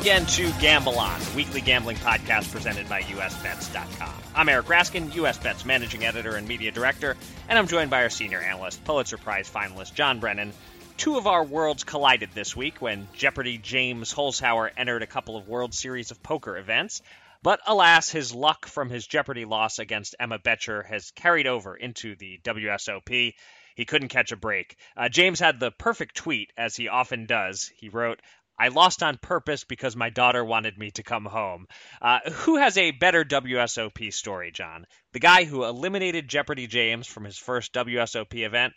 Again to Gamble On, the weekly gambling podcast presented by USBets.com. I'm Eric Raskin, USBets managing editor and media director, and I'm joined by our senior analyst, Pulitzer Prize finalist John Brennan. Two of our worlds collided this week when Jeopardy James Holzhauer entered a couple of World Series of Poker events. But alas, his luck from his Jeopardy loss against Emma Boettcher has carried over into the WSOP. He couldn't catch a break. Uh, James had the perfect tweet, as he often does. He wrote, I lost on purpose because my daughter wanted me to come home. Uh, who has a better WSOP story, John? The guy who eliminated Jeopardy James from his first WSOP event,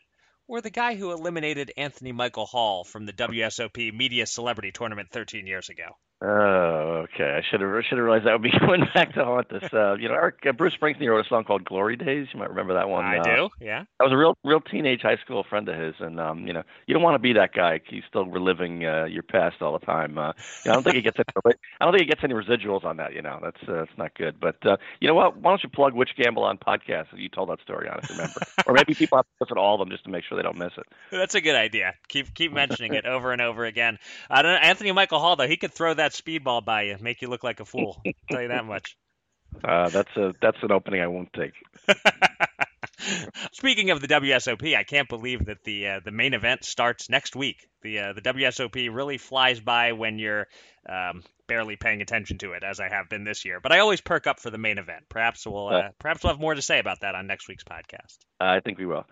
or the guy who eliminated Anthony Michael Hall from the WSOP Media Celebrity Tournament 13 years ago? Oh, okay. I should have should have realized that would be going back to haunt us. Uh, you know, Eric, uh, Bruce Springsteen wrote a song called "Glory Days." You might remember that one. I uh, do. Yeah. That was a real real teenage high school friend of his, and um, you know, you don't want to be that guy. He's still reliving uh, your past all the time. Uh, you know, I don't think he gets any, I don't think he gets any residuals on that. You know, that's uh, that's not good. But uh, you know what? Why don't you plug which Gamble on podcast you told that story on? If you remember, or maybe people have to listen to all of them just to make sure they don't miss it. That's a good idea. Keep keep mentioning it over and over again. I don't Anthony Michael Hall though. He could throw that speedball by you, make you look like a fool. I'll tell you that much. Uh, that's a that's an opening I won't take. Speaking of the WSOP, I can't believe that the uh, the main event starts next week. The uh, the WSOP really flies by when you're um, barely paying attention to it, as I have been this year. But I always perk up for the main event. Perhaps we'll uh, perhaps we'll have more to say about that on next week's podcast. I think we will.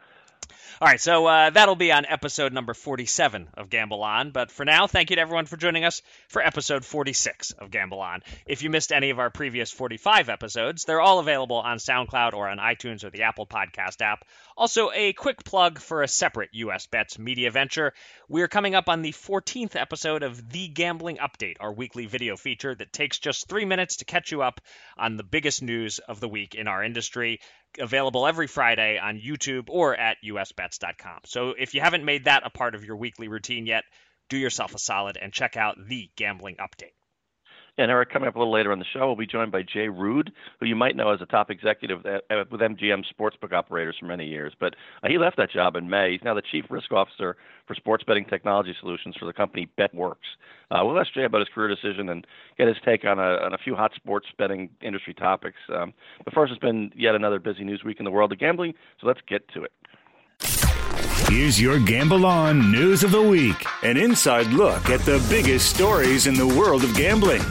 All right, so uh, that'll be on episode number 47 of Gamble On. But for now, thank you to everyone for joining us for episode 46 of Gamble On. If you missed any of our previous 45 episodes, they're all available on SoundCloud or on iTunes or the Apple Podcast app. Also, a quick plug for a separate US Bets media venture. We're coming up on the 14th episode of The Gambling Update, our weekly video feature that takes just three minutes to catch you up on the biggest news of the week in our industry available every Friday on YouTube or at usbets.com. So if you haven't made that a part of your weekly routine yet, do yourself a solid and check out the Gambling Update. And Eric, coming up a little later on the show, we'll be joined by Jay Rood, who you might know as a top executive with MGM Sportsbook Operators for many years. But uh, he left that job in May. He's now the chief risk officer for sports betting technology solutions for the company BetWorks. Uh, we'll ask Jay about his career decision and get his take on a, on a few hot sports betting industry topics. Um, but first, it's been yet another busy news week in the world of gambling, so let's get to it. Here's your Gamble On News of the Week an inside look at the biggest stories in the world of gambling.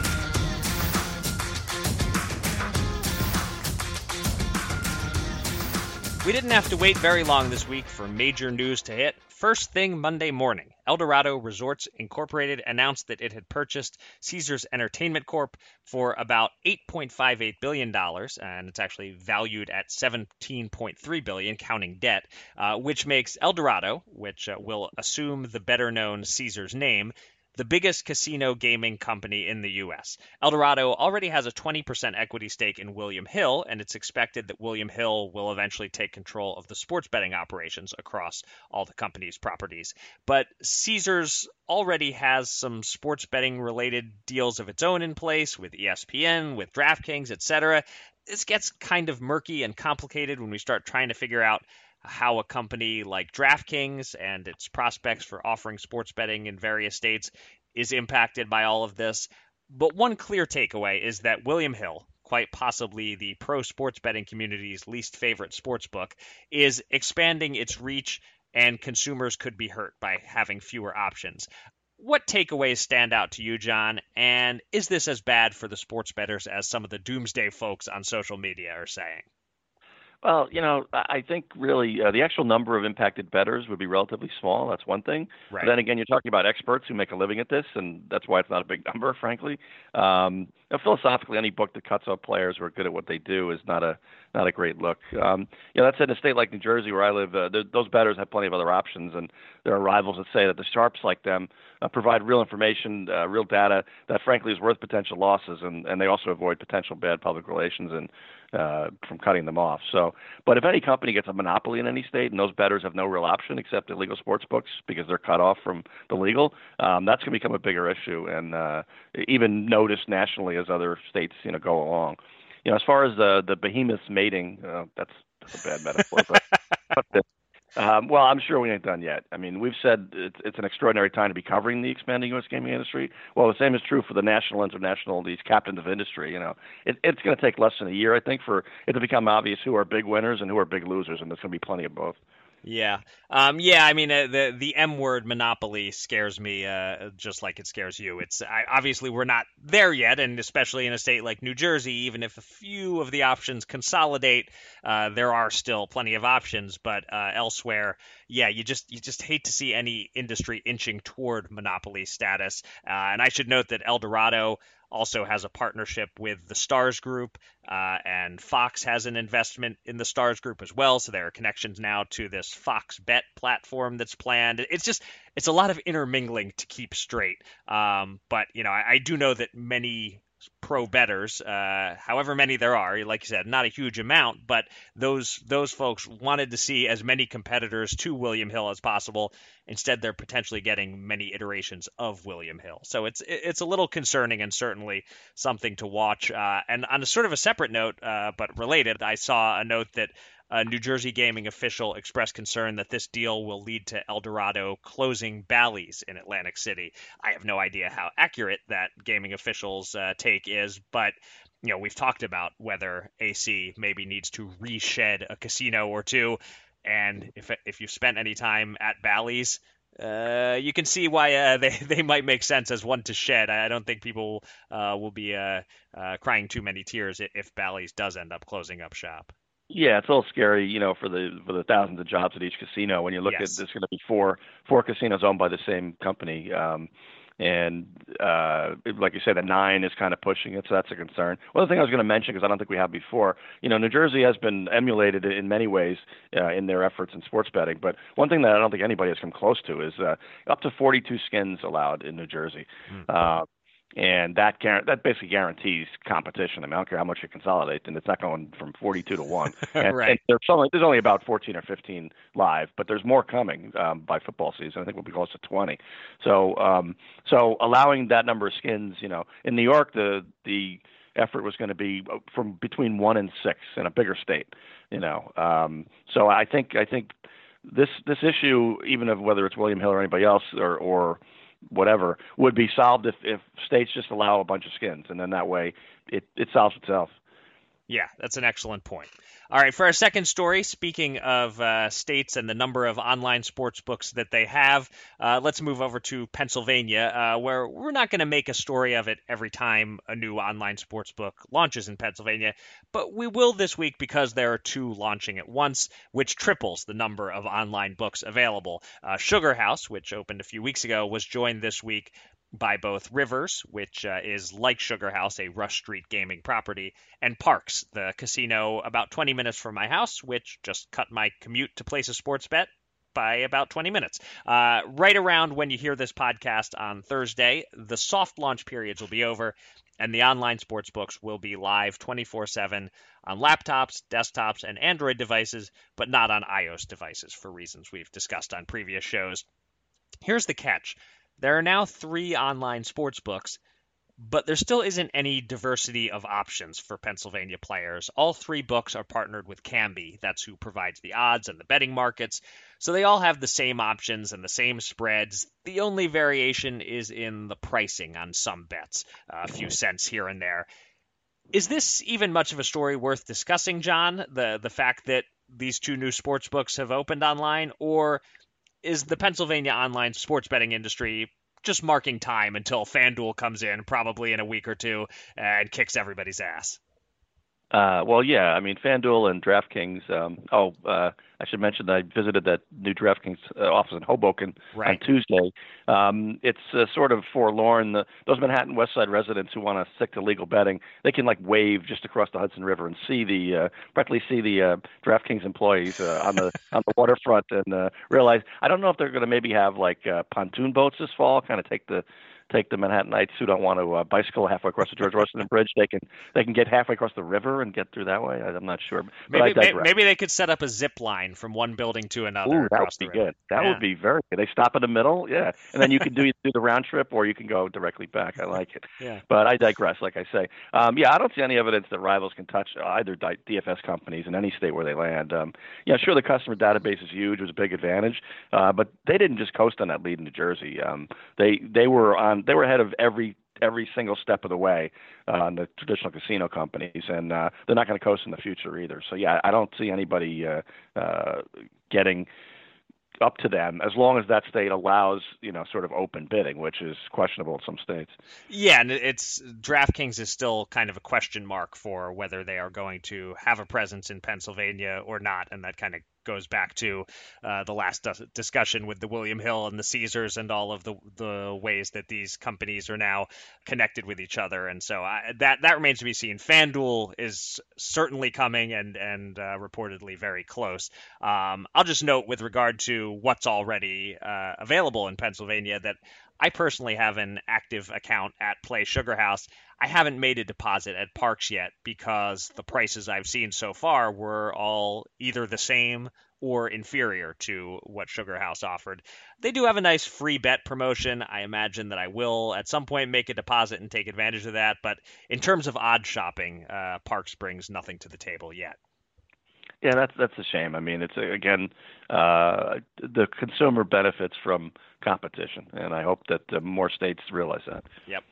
We didn't have to wait very long this week for major news to hit. First thing Monday morning, Eldorado Resorts Incorporated announced that it had purchased Caesars Entertainment Corp for about 8.58 billion dollars, and it's actually valued at 17.3 billion, counting debt, uh, which makes Eldorado, which uh, will assume the better-known Caesars name, the biggest casino gaming company in the U.S. Eldorado already has a 20% equity stake in William Hill, and it's expected that William Hill will eventually take control of the sports betting operations across all the company's properties. But Caesars already has some sports betting related deals of its own in place with ESPN, with DraftKings, etc. This gets kind of murky and complicated when we start trying to figure out how a company like DraftKings and its prospects for offering sports betting in various states is impacted by all of this. But one clear takeaway is that William Hill, quite possibly the pro sports betting community's least favorite sports book, is expanding its reach and consumers could be hurt by having fewer options. What takeaways stand out to you, John? And is this as bad for the sports bettors as some of the doomsday folks on social media are saying? Well, you know, I think really uh, the actual number of impacted bettors would be relatively small. That's one thing. Right. But then again, you're talking about experts who make a living at this, and that's why it's not a big number, frankly. Um, philosophically, any book that cuts off players who are good at what they do is not a not a great look. Um, you know, that's in a state like New Jersey where I live. Uh, those bettors have plenty of other options, and there are rivals that say that the sharps like them uh, provide real information, uh, real data that frankly is worth potential losses, and, and they also avoid potential bad public relations and uh, from cutting them off. So, but if any company gets a monopoly in any state and those bettors have no real option except illegal sports books because they're cut off from the legal, um, that's going to become a bigger issue and uh, even noticed nationally as other states, you know, go along. You know, as far as the the behemoths mating, uh, that's, that's a bad metaphor, but, but um, well, I'm sure we ain't done yet. I mean, we've said it's, it's an extraordinary time to be covering the expanding U.S. gaming industry. Well, the same is true for the national, international, these captains of industry. You know, it, it's going to take less than a year, I think, for it to become obvious who are big winners and who are big losers, and there's going to be plenty of both. Yeah, um, yeah. I mean, uh, the the M word monopoly scares me, uh, just like it scares you. It's I, obviously we're not there yet, and especially in a state like New Jersey, even if a few of the options consolidate, uh, there are still plenty of options. But uh, elsewhere, yeah, you just you just hate to see any industry inching toward monopoly status. Uh, and I should note that Eldorado also has a partnership with the Stars Group, uh, and Fox has an investment in the Stars Group as well. So there are connections now to this Fox Bet platform that's planned. It's just it's a lot of intermingling to keep straight. Um, but you know, I, I do know that many pro betters, uh, however many there are, like you said, not a huge amount, but those those folks wanted to see as many competitors to William Hill as possible. Instead, they're potentially getting many iterations of William Hill. So it's it's a little concerning and certainly something to watch. Uh, and on a sort of a separate note, uh, but related, I saw a note that a New Jersey gaming official expressed concern that this deal will lead to Eldorado closing Bally's in Atlantic City. I have no idea how accurate that gaming official's uh, take is, but you know we've talked about whether AC maybe needs to reshed a casino or two, and if if you've spent any time at Bally's, uh, you can see why uh, they they might make sense as one to shed. I don't think people uh, will be uh, uh, crying too many tears if Bally's does end up closing up shop. Yeah, it's a little scary, you know, for the for the thousands of jobs at each casino. When you look yes. at there's going to be four four casinos owned by the same company, um, and uh, like you said, the nine is kind of pushing it, so that's a concern. One other thing I was going to mention because I don't think we have before, you know, New Jersey has been emulated in many ways uh, in their efforts in sports betting, but one thing that I don't think anybody has come close to is uh, up to 42 skins allowed in New Jersey. Mm. Uh, and that that basically guarantees competition. I mean, I don't care how much you consolidate, and it's not going from 42 to one. And, right. and there's only there's only about 14 or 15 live, but there's more coming um, by football season. I think we'll be close to 20. So um, so allowing that number of skins, you know, in New York, the the effort was going to be uh, from between one and six in a bigger state. You know, um, so I think I think this this issue, even of whether it's William Hill or anybody else, or or whatever would be solved if, if states just allow a bunch of skins, and then that way it, it solves itself. Yeah, that's an excellent point. All right, for our second story, speaking of uh, states and the number of online sports books that they have, uh, let's move over to Pennsylvania, uh, where we're not going to make a story of it every time a new online sports book launches in Pennsylvania, but we will this week because there are two launching at once, which triples the number of online books available. Uh, Sugar House, which opened a few weeks ago, was joined this week by both Rivers, which uh, is like Sugar House, a Rush Street gaming property, and Parx, the casino about 20 minutes from my house, which just cut my commute to place a sports bet by about 20 minutes. Uh, right around when you hear this podcast on Thursday, the soft launch periods will be over, and the online sports books will be live 24 7 on laptops, desktops, and Android devices, but not on iOS devices for reasons we've discussed on previous shows. Here's the catch there are now three online sports books but there still isn't any diversity of options for Pennsylvania players. All three books are partnered with Kambi, that's who provides the odds and the betting markets. So they all have the same options and the same spreads. The only variation is in the pricing on some bets, a few cents here and there. Is this even much of a story worth discussing, John? The the fact that these two new sports books have opened online, or is the Pennsylvania online sports betting industry just marking time until FanDuel comes in, probably in a week or two, and kicks everybody's ass. Uh, well, yeah. I mean, FanDuel and DraftKings. Um, oh, uh, I should mention that I visited that new DraftKings uh, office in Hoboken right. on Tuesday. Um, it's uh, sort of forlorn. The, those Manhattan West Side residents who want to stick to legal betting, they can like wave just across the Hudson River and see the uh, practically see the uh, DraftKings employees uh, on the on the waterfront and uh, realize. I don't know if they're going to maybe have like uh, pontoon boats this fall, kind of take the take the Manhattanites who don't want to uh, bicycle halfway across the George Washington Bridge. They can they can get halfway across the river and get through that way. I'm not sure. But maybe maybe they could set up a zip line from one building to another. Ooh, that would be good. That yeah. would be very good. They stop in the middle, yeah, and then you can do do the round trip or you can go directly back. I like it. Yeah. But I digress. Like I say, um, yeah, I don't see any evidence that rivals can touch either DFS companies in any state where they land. Um, yeah, sure, the customer database is huge. It was a big advantage, uh, but they didn't just coast on that lead in New Jersey. Um, they they were on they were ahead of every every single step of the way uh, on the traditional casino companies, and uh, they're not going to coast in the future either. So yeah, I don't see anybody uh, uh, getting up to them as long as that state allows you know sort of open bidding which is questionable in some states yeah and it's draftkings is still kind of a question mark for whether they are going to have a presence in pennsylvania or not and that kind of goes back to uh, the last discussion with the William Hill and the Caesars and all of the the ways that these companies are now connected with each other. And so I, that that remains to be seen. FanDuel is certainly coming and and uh, reportedly very close. Um, I'll just note with regard to what's already uh, available in Pennsylvania that I personally have an active account at Play Sugar House. I haven't made a deposit at Parx yet because the prices I've seen so far were all either the same or inferior to what Sugar House offered. They do have a nice free bet promotion. I imagine that I will at some point make a deposit and take advantage of that. But in terms of odd shopping, uh, Parx brings nothing to the table yet. Yeah, that's that's a shame. I mean, it's again uh, the consumer benefits from competition, and I hope that uh, more states realize that. Yep.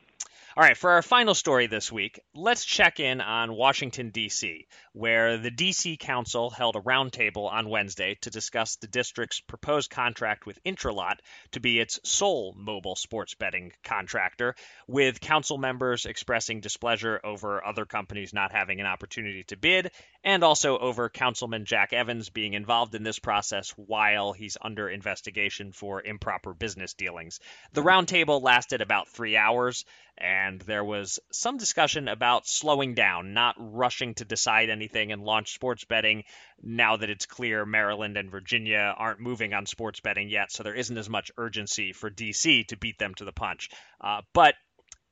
All right, for our final story this week, let's check in on Washington, D.C., where the D.C. Council held a roundtable on Wednesday to discuss the district's proposed contract with Intralot to be its sole mobile sports betting contractor, with council members expressing displeasure over other companies not having an opportunity to bid, and also over Councilman Jack Evans being involved in this process while he's under investigation for improper business dealings. The roundtable lasted about three hours and there was some discussion about slowing down, not rushing to decide anything and launch sports betting now that it's clear Maryland and Virginia aren't moving on sports betting yet, so there isn't as much urgency for DC to beat them to the punch. Uh, but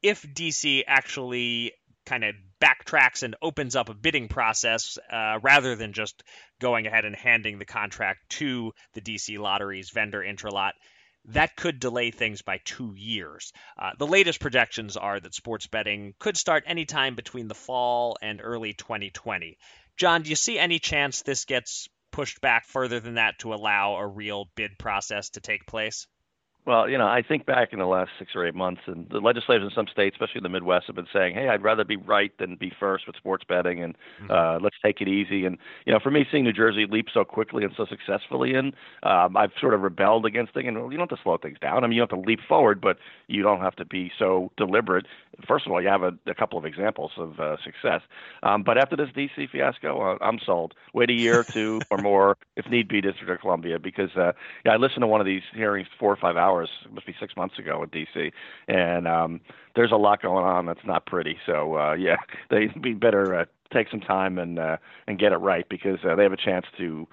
if DC actually kind of backtracks and opens up a bidding process uh, rather than just going ahead and handing the contract to the DC Lottery's vendor Intralot, that could delay things by two years. Uh, the latest projections are that sports betting could start anytime between the fall and early 2020. John, do you see any chance this gets pushed back further than that to allow a real bid process to take place? Well, you know, I think back in the last six or eight months, and the legislators in some states, especially in the Midwest, have been saying, "Hey, I'd rather be right than be first with sports betting, and mm-hmm. uh, let's take it easy." And you know, for me, seeing New Jersey leap so quickly and so successfully, in, um, I've sort of rebelled against it. And you don't have to slow things down. I mean, you don't have to leap forward, but you don't have to be so deliberate. First of all, you have a, a couple of examples of uh, success. Um, but after this DC fiasco, uh, I'm sold. Wait a year or two or more, if need be, District of Columbia, because uh, yeah, I listened to one of these hearings four or five hours hours. It must be six months ago in DC, and um, there's a lot going on that's not pretty. So uh, yeah, they be better uh, take some time and uh, and get it right because uh, they have a chance to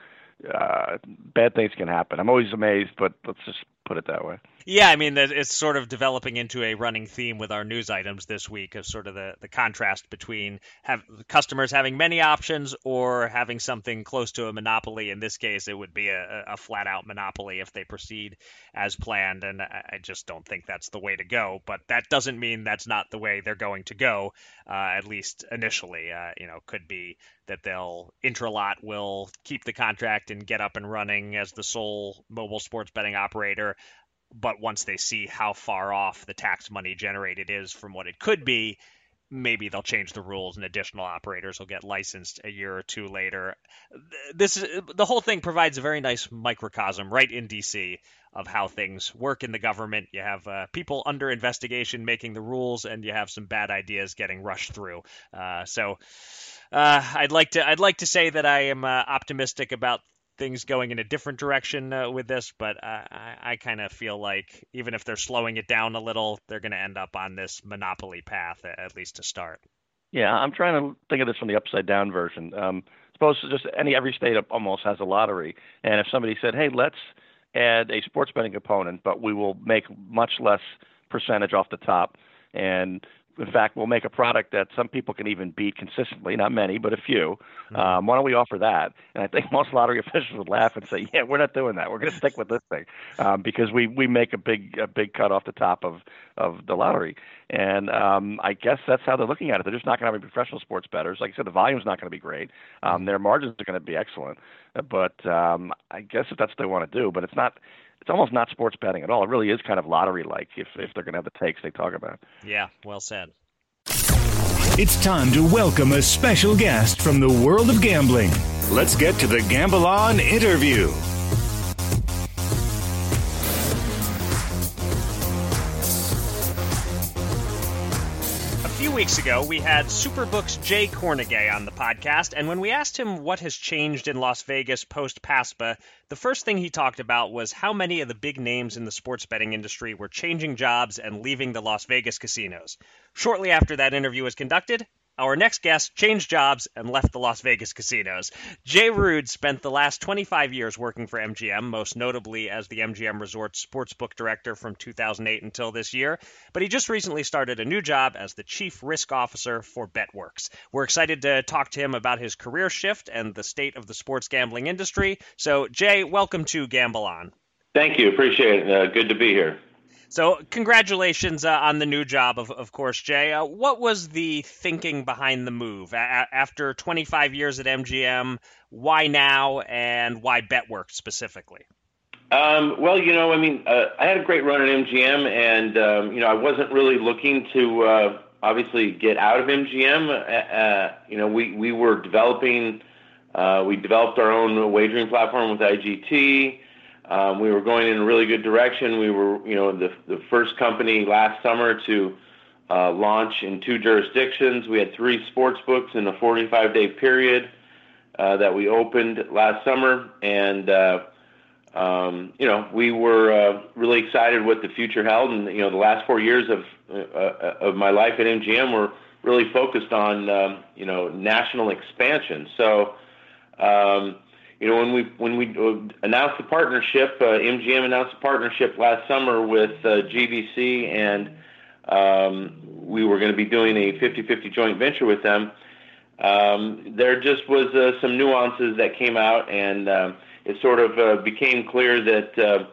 uh, bad things can happen. I'm always amazed, but let's just put it that way. Yeah, I mean, it's sort of developing into a running theme with our news items this week of sort of the, the contrast between have customers having many options or having something close to a monopoly. In this case, it would be a, a flat out monopoly if they proceed as planned. And I just don't think that's the way to go. But that doesn't mean that's not the way they're going to go, uh, at least initially. Uh, you know, could be that they'll Intralot will keep the contract and get up and running as the sole mobile sports betting operator but once they see how far off the tax money generated is from what it could be, maybe they'll change the rules and additional operators will get licensed a year or two later. This is, the whole thing provides a very nice microcosm right in DC of how things work in the government. You have uh, people under investigation making the rules, and you have some bad ideas getting rushed through. Uh, so. Uh, I'd like to I'd like to say that I am uh, optimistic about things going in a different direction uh, with this, but I, I kind of feel like even if they're slowing it down a little, they're going to end up on this monopoly path, at least to start. Yeah, I'm trying to think of this from the upside down version. Um, suppose just any every state almost has a lottery, and if somebody said, "Hey, let's add a sports betting component, but we will make much less percentage off the top," and in fact, we'll make a product that some people can even beat consistently, not many, but a few. Mm-hmm. Um, why don't we offer that? And I think most lottery officials would laugh and say, "Yeah, we're not doing that. We're going to stick with this thing um, because we we make a big a big cut off the top of of the lottery." And um, I guess that's how they're looking at it. They're just not going to have any professional sports bettors. Like I said, the volume's not going to be great. Um, mm-hmm. their margins are going to be excellent, but um, I guess if that's what they want to do, but it's not it's almost not sports betting at all. It really is kind of lottery like if if they're going to have the takes they talk about. Yeah, well said. It's time to welcome a special guest from the world of gambling. Let's get to the Gamble On interview. Weeks ago, we had Superbook's Jay Kornegay on the podcast, and when we asked him what has changed in Las Vegas post PASPA, the first thing he talked about was how many of the big names in the sports betting industry were changing jobs and leaving the Las Vegas casinos. Shortly after that interview was conducted, our next guest changed jobs and left the Las Vegas casinos. Jay Rood spent the last 25 years working for MGM, most notably as the MGM Resort Sportsbook Director from 2008 until this year. But he just recently started a new job as the Chief Risk Officer for BetWorks. We're excited to talk to him about his career shift and the state of the sports gambling industry. So, Jay, welcome to Gamble On. Thank you. Appreciate it. Uh, good to be here. So, congratulations uh, on the new job, of, of course, Jay. Uh, what was the thinking behind the move? A- after 25 years at MGM, why now and why BetWorks specifically? Um, well, you know, I mean, uh, I had a great run at MGM, and, um, you know, I wasn't really looking to uh, obviously get out of MGM. Uh, uh, you know, we, we were developing, we developed our own wagering platform with IGT. Um, we were going in a really good direction. We were, you know, the, the first company last summer to uh, launch in two jurisdictions. We had three sports books in a 45 day period uh, that we opened last summer. And, uh, um, you know, we were really excited what the future held. And, you know, the last four years of, of my life at MGM were really focused on, um, you know, national expansion. Um, you know, when we when we uh, announced the partnership, uh, MGM announced a partnership last summer with uh, GVC, and um, we were going to be doing a 50-50 joint venture with them. Um, there just was uh, some nuances that came out, and uh, it sort of uh, became clear that uh,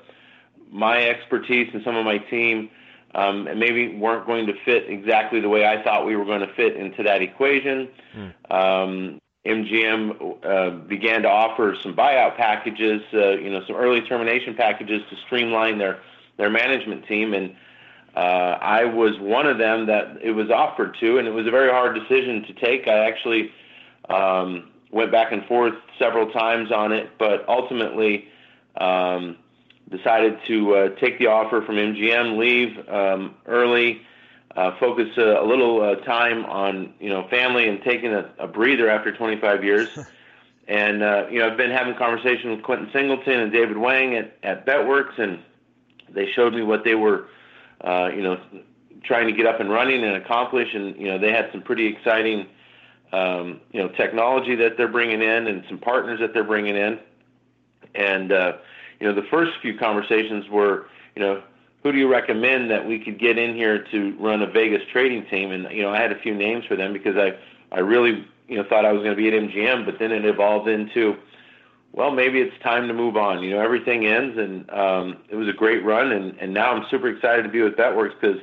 my expertise and some of my team um, maybe weren't going to fit exactly the way I thought we were going to fit into that equation. Mm. MGM uh, began to offer some buyout packages, uh, you know, some early termination packages to streamline their their management team, and uh, I was one of them that it was offered to, and it was a very hard decision to take. I actually um, went back and forth several times on it, but ultimately um, decided to take the offer from MGM, leave um, early uh, focus a, a little uh, time on you know family and taking a, a breather after 25 years. and uh, you know I've been having conversations with Quinton Singleton and David Wang at, at BetWorks, and they showed me what they were uh, you know trying to get up and running and accomplish, and you know they had some pretty exciting um, you know technology that they're bringing in and some partners that they're bringing in. And uh, you know, the first few conversations were, you know, who do you recommend that we could get in here to run a Vegas trading team? And you know, I had a few names for them because I I really you know thought I was going to be at MGM, but then it evolved into well, maybe it's time to move on. You know, everything ends, and um, it was a great run, and, and now I'm super excited to be with BetWorks because,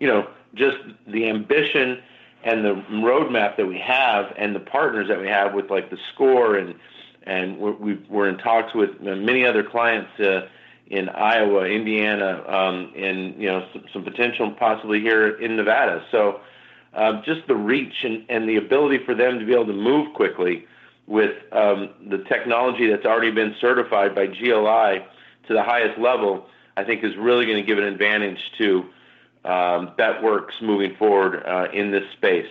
you know, just the ambition and the roadmap that we have, and the partners that we have with like the score, and and we're, we are in talks with many other clients uh, in Iowa, Indiana, um, and you know some, some potential possibly here in Nevada. So, uh, just the reach and, and the ability for them to be able to move quickly with um, the technology that's already been certified by GLI to the highest level, I think is really going to give an advantage to um, BetWorks moving forward uh, in this space.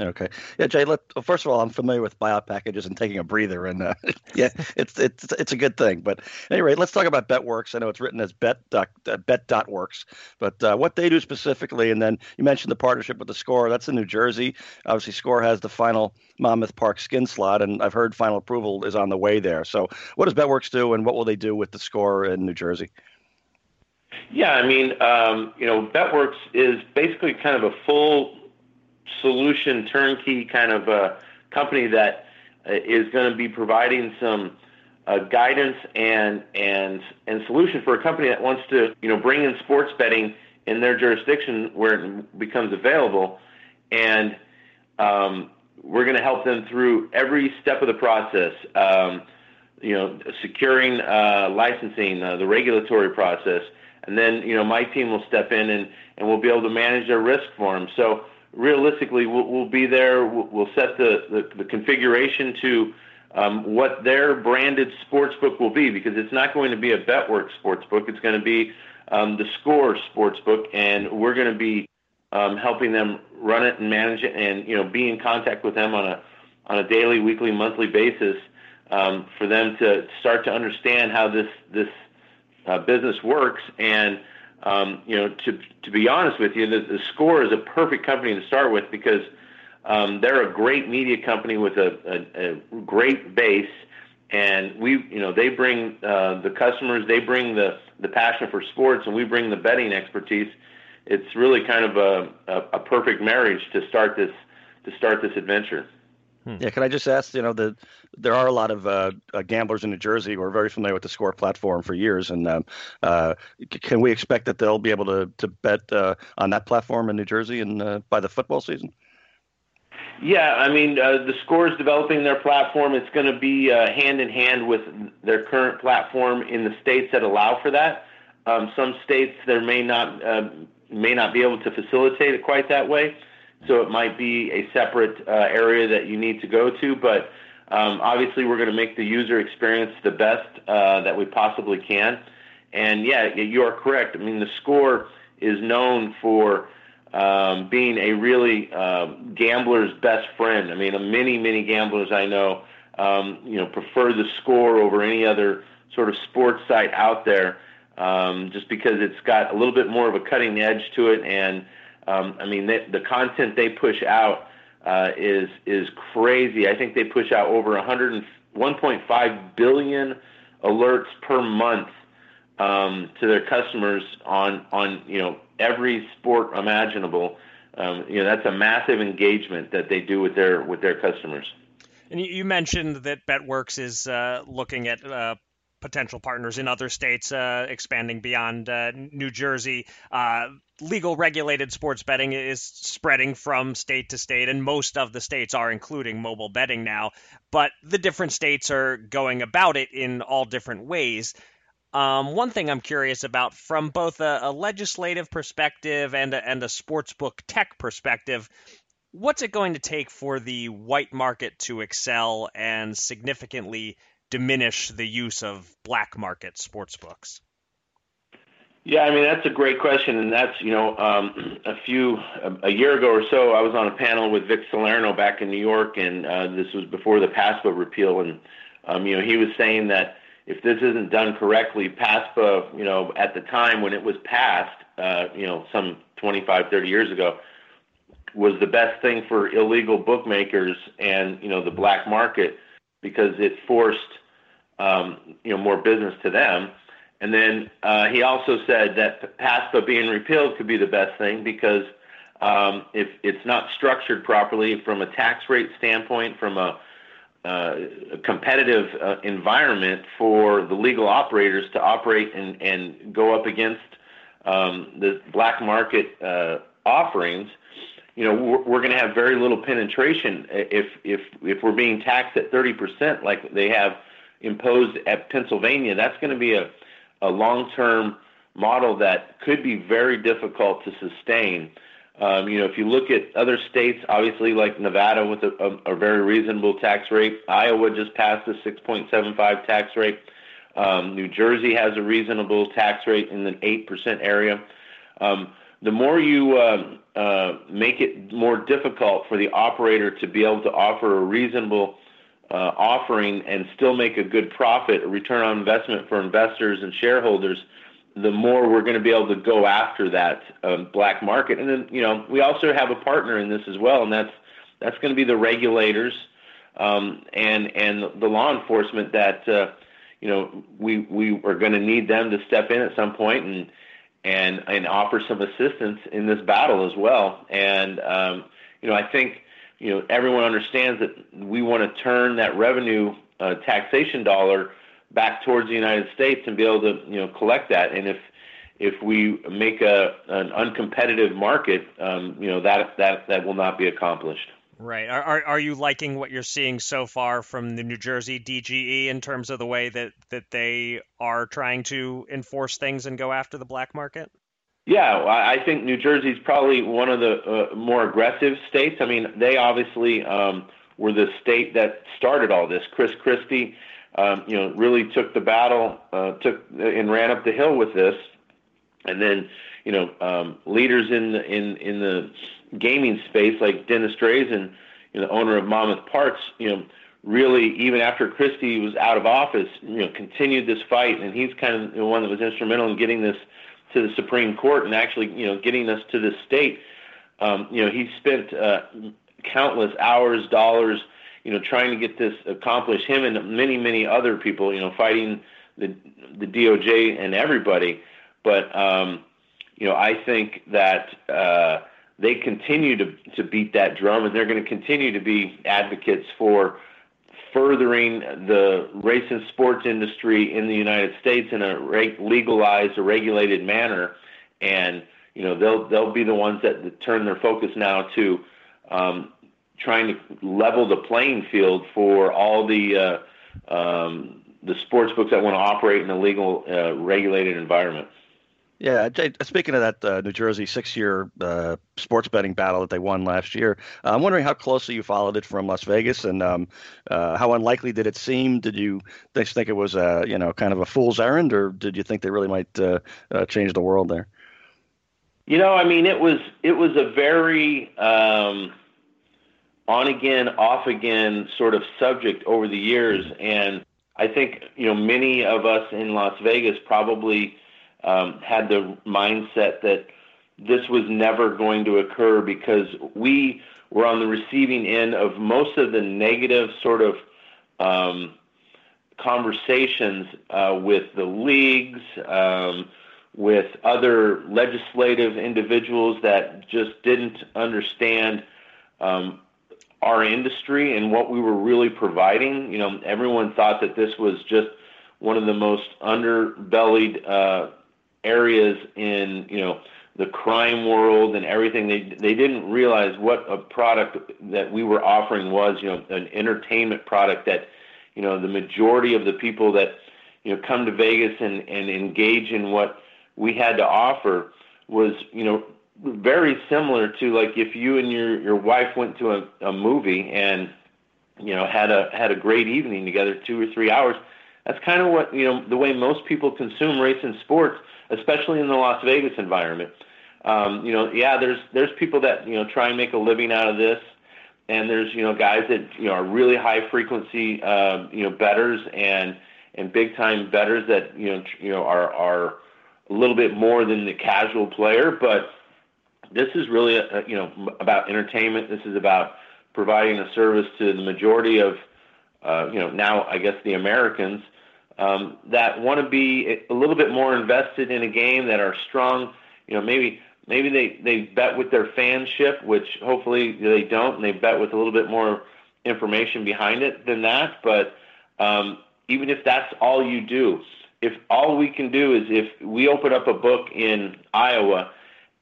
Okay. Yeah, Jay. Let, well, first of all, I'm familiar with buyout packages and taking a breather, and uh, yeah, it's it's it's a good thing. But anyway, let's talk about BetWorks. I know it's written as Bet uh, Bet.works, but uh, what they do specifically, and then you mentioned the partnership with the Score. That's in New Jersey. Obviously, Score has the final Monmouth Park skin slot, and I've heard final approval is on the way there. So, what does BetWorks do, and what will they do with the Score in New Jersey? Yeah, I mean, um, you know, BetWorks is basically kind of a full solution turnkey kind of a company that uh, going to be providing some uh, guidance and and and solution for a company that wants to you know bring in sports betting in their jurisdiction where it becomes available, and um, we're going to help them through every step of the process. Um, you know, securing uh, licensing, uh, the regulatory process, and then you know my team will step in and and we'll be able to manage their risk for them. So realistically, we'll, be there. We'll, set the, configuration to um, what their branded sports book will be because it's not going to be a BetWorks sports book. It's going to be um, the Score sports book, and we're going to be um, helping them run it and manage it, and you know, be in contact with them on a on a daily, weekly, monthly basis for them to start to understand how this this uh, business works and um, you know, to to be honest with you, the, the Score is a perfect company to start with because um, they're a great media company with a, a, a great base, and we, you know, they bring uh, the customers, they bring the the passion for sports, and we bring the betting expertise. It's really kind of a, a, a perfect marriage to start this to start this adventure. Hmm. Yeah, can I just ask? You know, the there are a lot of uh, uh, gamblers in New Jersey who are very familiar with the Score platform for years, and um, uh, can we expect that they'll be able to to bet uh, on that platform in New Jersey and uh, by the football season? Yeah, I mean, uh, the Score is developing their platform. It's going to be hand in hand with their current platform in the states that allow for that. Um, some states there may not may not be able to facilitate it quite that way so it might be a separate uh, area that you need to go to. But um, obviously, we're going to make the user experience the best uh, that we possibly can. And yeah, you are correct. I mean, the score is known for um, being a really uh, gambler's best friend. I mean, many, many gamblers I know, um, you know, prefer the score over any other sort of sports site out there, um, just because it's got a little bit more of a cutting edge to it and um, I mean, they, the content they push out uh, is is crazy. I think they push out over 100 1.5 billion alerts per month um, to their customers on on you know every sport imaginable. Um, you know that's a massive engagement that they do with their with their customers. And you mentioned that BetWorks is uh, looking at uh, potential partners in other states, uh, expanding beyond uh, New Jersey. Uh, legal regulated sports betting is spreading from state to state, and most of the states are including mobile betting now. But the different states are going about it in all different ways. Um, one thing I'm curious about from both a, a legislative perspective and a, and a sportsbook tech perspective, what's it going to take for the white market to excel and significantly diminish the use of black market sports books? Yeah, I mean that's a great question, and that's you know um, a few a, a, year ago or so I was on a panel with Vic Salerno back in New York, and uh, this was before the PASPA repeal, and um, you know he was saying that if this isn't done correctly, PASPA, you know, at the time when it was passed, uh, you know, some 25, 30 years ago, was the best thing for illegal bookmakers and you know the black market because it forced um, you know more business to them. And then uh, he also said that PASPA being repealed could be the best thing because um, if it's not structured properly from a tax rate standpoint, from a, uh, a competitive uh, environment for the legal operators to operate and, and go up against um, the black market uh, offerings, you know, we're, going to have very little penetration if if if we're being taxed at 30% like they have imposed at Pennsylvania. That's going to be a a long-term model that could be very difficult to sustain. Um, you know, if you look at other states, obviously like Nevada with a, a, a very reasonable tax rate, Iowa just passed a 6.75 tax rate. Um, New Jersey has a reasonable tax rate in the 8% area. Um, the more you uh, make it more difficult for the operator to be able to offer a reasonable uh, offering and still make a good profit, a return on investment for investors and shareholders, the more we're going to be able to go after that um, black market. And then, you know, we also have a partner in this as well, and that's that's going to be the regulators um, and and the law enforcement that uh, you know we we are going to need them to step in at some point and and and offer some assistance in this battle as well. And um, you know, I think you know, everyone understands that we want to turn that revenue uh, taxation dollar back towards the United States and be able to, you know, collect that. And if if we make a an uncompetitive market, um, you know, that that that will not be accomplished. Right. Are, are are you liking what you're seeing so far from the New Jersey DGE in terms of the way that that they are trying to enforce things and go after the black market? Yeah, I think New Jersey is probably one of the uh, more aggressive states. I mean, they obviously um, were the state that started all this. Chris Christie, um, you know, really took the battle, uh, took and ran up the hill with this, and then you know, um, leaders in the, in in the gaming space like Dennis Drazin, you know, owner of Monmouth Parks, you know, really even after Christie was out of office, you know, continued this fight, and he's kind of the one that was instrumental in getting this to the Supreme Court and actually, you know, getting us to this state. Um, you know, he spent uh, countless hours, dollars, you know, trying to get this accomplished. Him and many, many other people, you know, fighting the the DOJ and everybody. But um, you know, I think that uh, they continue to to beat that drum, and they're going to continue to be advocates for furthering the race and sports industry in the United States in a reg- legalized or regulated manner, and you know they'll they'll be the ones that turn their focus now to um, trying to level the playing field for all the uh, um, the sports books that want to operate in a legal uh, regulated environment. Yeah, speaking of that uh, New Jersey six-year uh, sports betting battle that they won last year, uh, I'm wondering how closely you followed it from Las Vegas, and um, uh, how unlikely did it seem? Did you think it was a you know kind of a fool's errand, or did you think they really might uh, uh, change the world there? You know, I mean, it was it was a very um, on again, off again sort of subject over the years, and I think you know many of us in Las Vegas probably um, had the mindset that this was never going to occur because we were on the receiving end of most of the negative sort of um, conversations uh, with the leagues, um, with other legislative individuals that just didn't understand um, our industry and what we were really providing. You know, everyone thought that this was just one of the most underbellied uh, areas in you know the crime world and everything. They they didn't realize what a product that we were offering was. You know, an entertainment product that you know the majority of the people that you know come to Vegas and and engage in what we had to offer was you know very similar to like if you and your your wife went to a, a movie and you know had a had a great evening together two or three hours that's kind of what you know the way most people consume race and sports especially in the Las Vegas environment. Um, you know, yeah, there's there's people that you know try and make a living out of this, and there's you know guys that you know are really high frequency uh, you know betters and and big time betters that you know you know are are a little bit more than the casual player, but this is really a, you know about entertainment. This is about providing a service to the majority of uh, you know now I guess the Americans um, that want to be a little bit more invested in a game, that are strong. You know, maybe maybe they they bet with their fanship, which hopefully they don't, and they bet with a little bit more information behind it than that. But um, even if that's all you do, if all we can do is if we open up a book in Iowa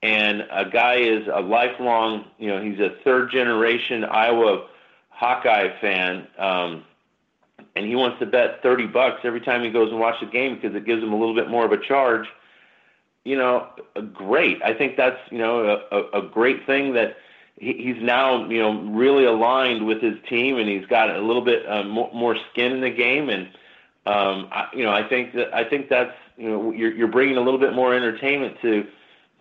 and a guy is a lifelong, you know, he's a third generation Iowa Hawkeye fan, um, and he wants to bet 30 bucks every time he goes and watches a game because it gives him a little bit more of a charge, you know, great. I think that's, you know, a, a great thing that he's now, you know, really aligned with his team and he's got a little bit uh, more, more skin in the game. And, um, I, you know, I think that, I think that's, you know, you're, you're bringing a little bit more entertainment to,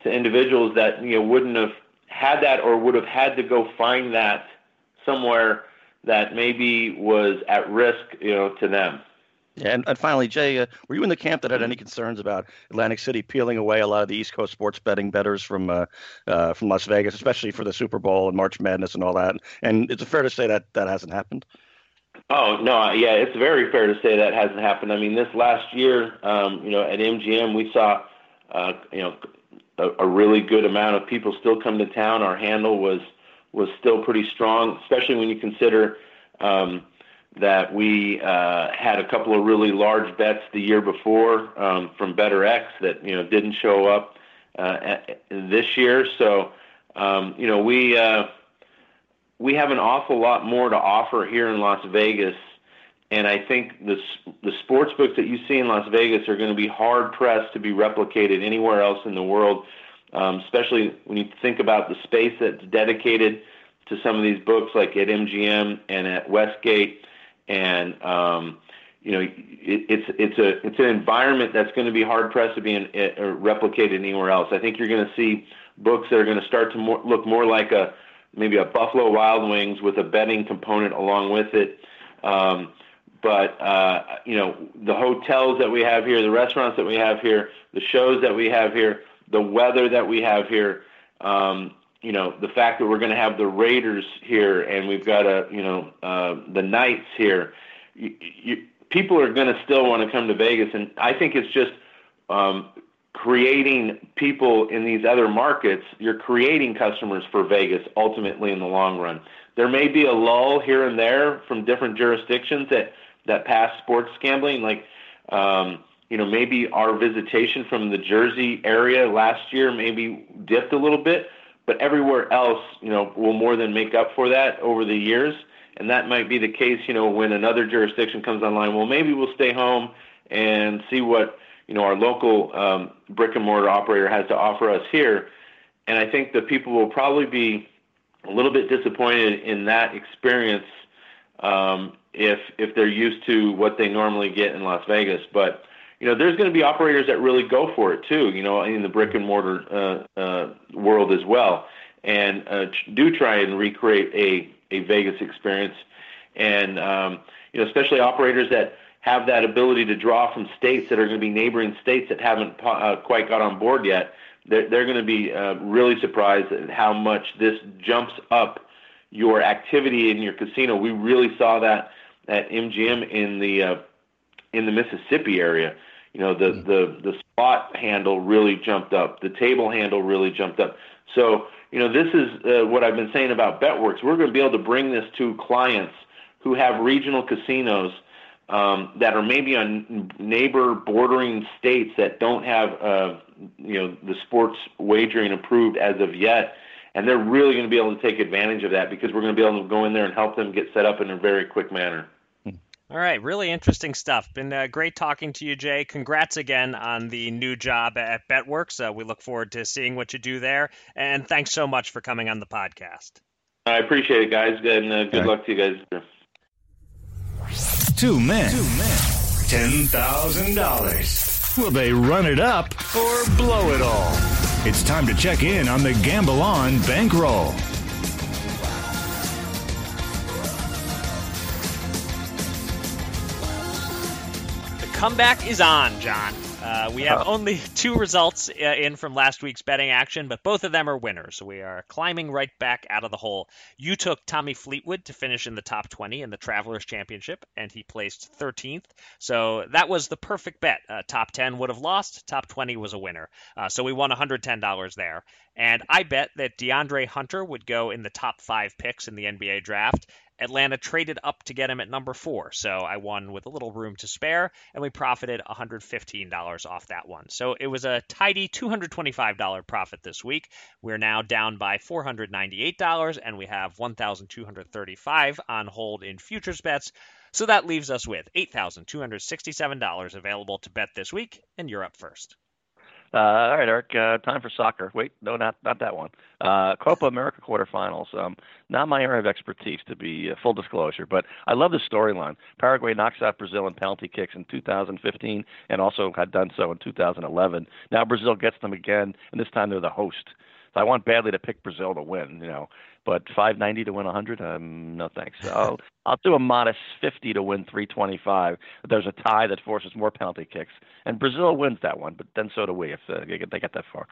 to individuals that, you know, wouldn't have had that or would have had to go find that somewhere that maybe was at risk, you know, to them. Yeah, and, and finally, Jay, uh, were you in the camp that had any concerns about Atlantic City peeling away a lot of the East Coast sports betting bettors from uh, uh, from Las Vegas, especially for the Super Bowl and March Madness and all that? And it's fair to say that that hasn't happened. Oh no, yeah, it's very fair to say that hasn't happened. I mean, this last year, um, you know, at MGM, we saw, uh, you know, a, a really good amount of people still come to town. Our handle was was still pretty strong, especially when you consider um, that we uh, had a couple of really large bets the year before um, from BettorX that didn't show up uh, this year. So um, uh, we have an awful lot more to offer here in Las Vegas. And I think the sports books that you see in Las Vegas are going to be hard pressed to be replicated anywhere else in the world especially when you think about the space that's dedicated to some of these books, like at MGM and at Westgate, and um, you know, it, it's it's a it's an environment that's going to be hard pressed to be in, uh, replicated anywhere else. I think you're going to see books that are going to start to more, look more like a maybe a Buffalo Wild Wings with a betting component along with it. Um, but uh, you know, the hotels that we have here, the restaurants that we have here, the shows that we have here the weather that we have here, um, you know, the fact that we're going to have the Raiders here and we've got a, you know, uh, the Knights here. You, you, people are going to still want to come to Vegas, and I think it's just um, creating people in these other markets. You're creating customers for Vegas ultimately in the long run. There may be a lull here and there from different jurisdictions that that pass sports gambling, like. Um, you know, maybe our visitation from the Jersey area last year maybe dipped a little bit, but everywhere else, you know, will more than make up for that over the years. And that might be the case, you know, when another jurisdiction comes online. Well, maybe we'll stay home and see what, you know, our local um, brick and mortar operator has to offer us here. And I think the people will probably be a little bit disappointed in that experience um, if if they're used to what they normally get in Las Vegas. But you know, there's going to be operators that really go for it too. You know, in the brick and mortar uh, uh, world as well, and uh, do try and recreate a a Vegas experience, and um, you know, especially operators that have that ability to draw from states that are going to be neighboring states that haven't uh, quite got on board yet. They're, they're going to be uh, really surprised at how much this jumps up your activity in your casino. We really saw that at MGM in the uh, in the Mississippi area. You know, the the the spot handle really jumped up. The table handle really jumped up. So, you know, this is uh, what I've been saying about BetWorks. We're going to be able to bring this to clients who have regional casinos um, that are maybe on neighbor bordering states that don't have, uh, you know, the sports wagering approved as of yet. And they're really going to be able to take advantage of that because we're going to be able to go in there and help them get set up in a very quick manner. All right, really interesting stuff. Been uh, great talking to you, Jay. Congrats again on the new job at BetWorks. Uh, we look forward to seeing what you do there. And thanks so much for coming on the podcast. I appreciate it, guys. And uh, good right. luck to you guys. Two men. Two men. $10,000. Will they run it up or blow it all? It's time to check in on the Gamble On bankroll. Comeback is on, John. Uh, we have only two results uh, in from last week's betting action, but both of them are winners. So we are climbing right back out of the hole. You took Tommy Fleetwood to finish in the top 20 in the Travelers Championship, and he placed 13th. So that was the perfect bet. Uh, top 10 would have lost, top 20 was a winner. Uh, so we won $110 there. And I bet that DeAndre Hunter would go in the top five picks in the NBA draft. Atlanta traded up to get him at number four, so I won with a little room to spare, and we profited $115 off that one. So it was a tidy $225 profit this week. We're now down by $498, and we have $1,235 on hold in futures bets. So that leaves us with $8,267 available to bet this week, and you're up first. Uh, all right, Eric. Uh, time for soccer. Wait, no, not not that one. Uh, Copa America quarterfinals. Um, not my area of expertise, to be uh, full disclosure, but I love the storyline. Paraguay knocks out Brazil in penalty kicks in 2015, and also had done so in 2011. Now Brazil gets them again, and this time they're the host. So I want badly to pick Brazil to win, you know, but 590 to win a 100, um, no thanks. So I'll I'll do a modest 50 to win 325. There's a tie that forces more penalty kicks, and Brazil wins that one, but then so do we if uh, they get they get that far.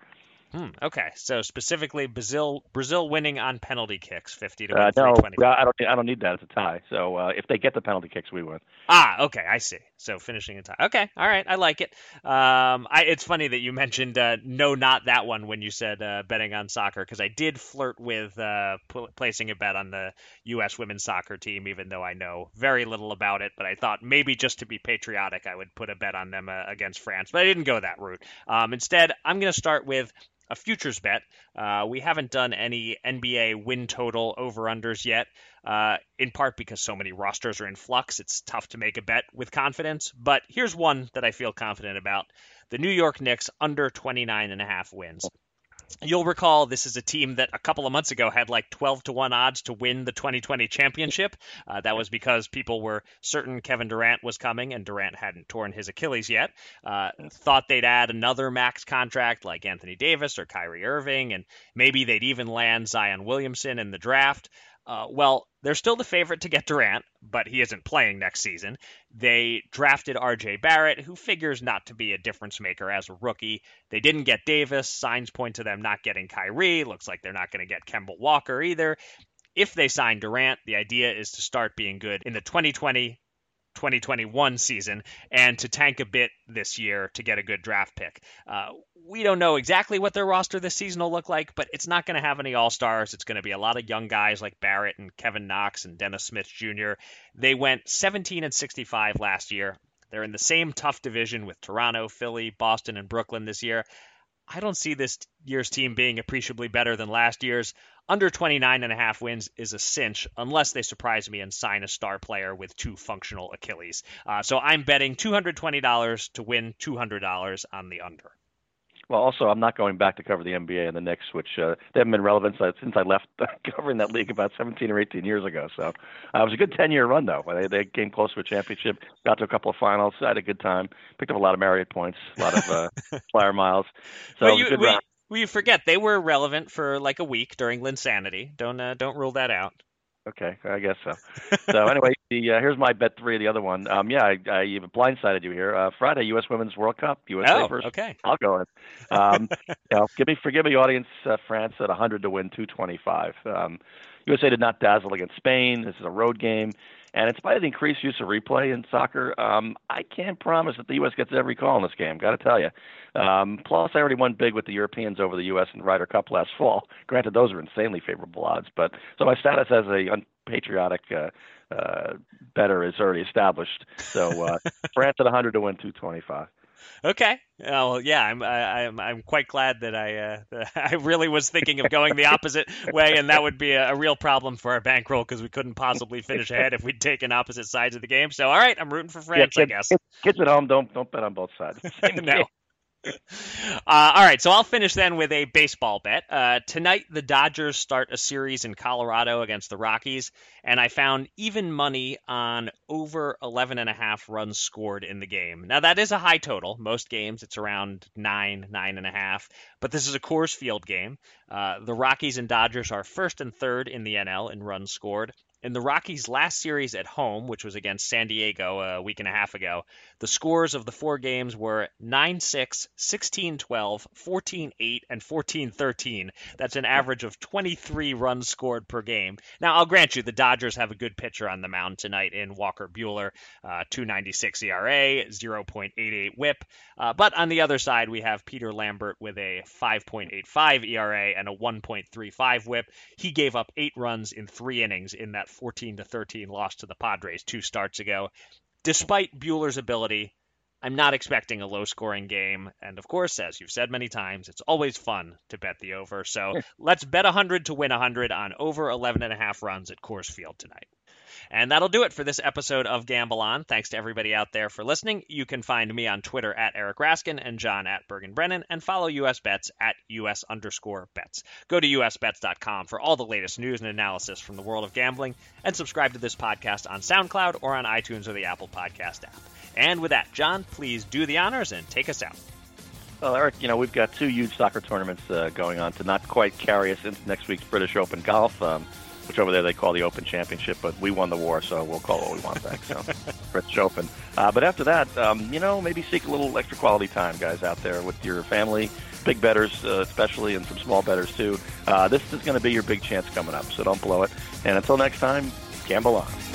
Hmm, okay, so specifically Brazil Brazil winning on penalty kicks, fifty to Uh, no, 320. I don't. I don't need that. It's a tie. So uh, if they get the penalty kicks, we win. Ah, okay, I see. So finishing a tie. Okay, all right, I like it. Um, I, it's funny that you mentioned uh, no, not that one when you said uh, betting on soccer because I did flirt with uh, pl- placing a bet on the U.S. women's soccer team, even though I know very little about it. But I thought maybe just to be patriotic, I would put a bet on them uh, against France. But I didn't go that route. Um, instead, I'm going to start with a futures bet. Uh, we haven't done any NBA win total over unders yet, uh, in part because so many rosters are in flux. It's tough to make a bet with confidence. But here's one that I feel confident about the New York Knicks under 29 and a half wins. You'll recall this is a team that a couple of months ago had like 12 to 1 odds to win the 2020 championship. Uh, that was because people were certain Kevin Durant was coming and Durant hadn't torn his Achilles yet. Uh, thought they'd add another max contract like Anthony Davis or Kyrie Irving, and maybe they'd even land Zion Williamson in the draft. Uh, well, they're still the favorite to get Durant, but he isn't playing next season. They drafted RJ Barrett, who figures not to be a difference maker as a rookie. They didn't get Davis. Signs point to them not getting Kyrie. Looks like they're not going to get Kemba Walker either. If they sign Durant, the idea is to start being good in the 2020 2021 season and to tank a bit this year to get a good draft pick. Uh, we don't know exactly what their roster this season will look like, but it's not going to have any all stars. It's going to be a lot of young guys like Barrett and Kevin Knox and Dennis Smith Jr. They went 17 and 65 last year. They're in the same tough division with Toronto, Philly, Boston, and Brooklyn this year. I don't see this year's team being appreciably better than last year's. Under 29 and a half wins is a cinch unless they surprise me and sign a star player with two functional Achilles. Uh, so I'm betting $220 to win $200 on the under. Well, also, I'm not going back to cover the NBA and the Knicks, which uh, they haven't been relevant since I left covering that league about 17 or 18 years ago. So uh, it was a good 10 year run, though. They, they came close to a championship, got to a couple of finals, had a good time, picked up a lot of Marriott points, a lot of uh, flyer miles. So it was a good we, run. We forget they were relevant for like a week during Linsanity. Don't uh, don't rule that out. Okay, I guess so. So anyway, the uh, here's my bet three. The other one, um, yeah, I, I even blindsided you here. Uh, Friday, U.S. Women's World Cup, USA Oh, versus okay. I'll go in. Um, you know, give me, forgive me, audience. Uh, France at 100 to win 225. Um, USA did not dazzle against Spain. This is a road game, and in spite of the increased use of replay in soccer, um, I can't promise that the U.S. gets every call in this game. Got to tell you. Um, plus, I already won big with the Europeans over the U.S. in the Ryder Cup last fall. Granted, those are insanely favorable odds, but so my status as a unpatriotic uh, uh, better is already established. So uh, France at 100 to win 225. Okay. Oh, well, yeah, I'm I, I'm I'm quite glad that I uh, I really was thinking of going the opposite way, and that would be a, a real problem for our bankroll because we couldn't possibly finish ahead if we'd taken opposite sides of the game. So, all right, I'm rooting for France, yeah, I kids, guess. Kids at home, don't don't bet on both sides. No. Uh, all right, so I'll finish then with a baseball bet. Uh, tonight, the Dodgers start a series in Colorado against the Rockies, and I found even money on over 11 and a half runs scored in the game. Now, that is a high total. Most games, it's around nine, nine and a half, but this is a Coors Field game. Uh, the Rockies and Dodgers are first and third in the NL in runs scored. In the Rockies' last series at home, which was against San Diego a week and a half ago, the scores of the four games were 9 6, 16 12, 14 8, and 14 13. That's an average of 23 runs scored per game. Now, I'll grant you, the Dodgers have a good pitcher on the mound tonight in Walker Buehler, uh, 296 ERA, 0.88 whip. Uh, but on the other side, we have Peter Lambert with a 5.85 ERA and a 1.35 whip. He gave up eight runs in three innings in that 14 to 13 loss to the Padres two starts ago. Despite Buehler's ability, I'm not expecting a low scoring game. And of course, as you've said many times, it's always fun to bet the over. So let's bet 100 to win 100 on over 11 and a half runs at Coors Field tonight. And that'll do it for this episode of Gamble On. Thanks to everybody out there for listening. You can find me on Twitter at Eric Raskin and John at Bergen Brennan and follow US Bets at US underscore bets. Go to usbets.com for all the latest news and analysis from the world of gambling and subscribe to this podcast on SoundCloud or on iTunes or the Apple Podcast app. And with that, John, please do the honors and take us out. Well, Eric, you know, we've got two huge soccer tournaments uh, going on to not quite carry us into next week's British Open golf. Um, which over there they call the Open Championship, but we won the war, so we'll call it what we want back. So, British Open. Uh, but after that, um, you know, maybe seek a little extra quality time, guys, out there with your family, big betters uh, especially, and some small betters too. Uh, this is going to be your big chance coming up, so don't blow it. And until next time, gamble on.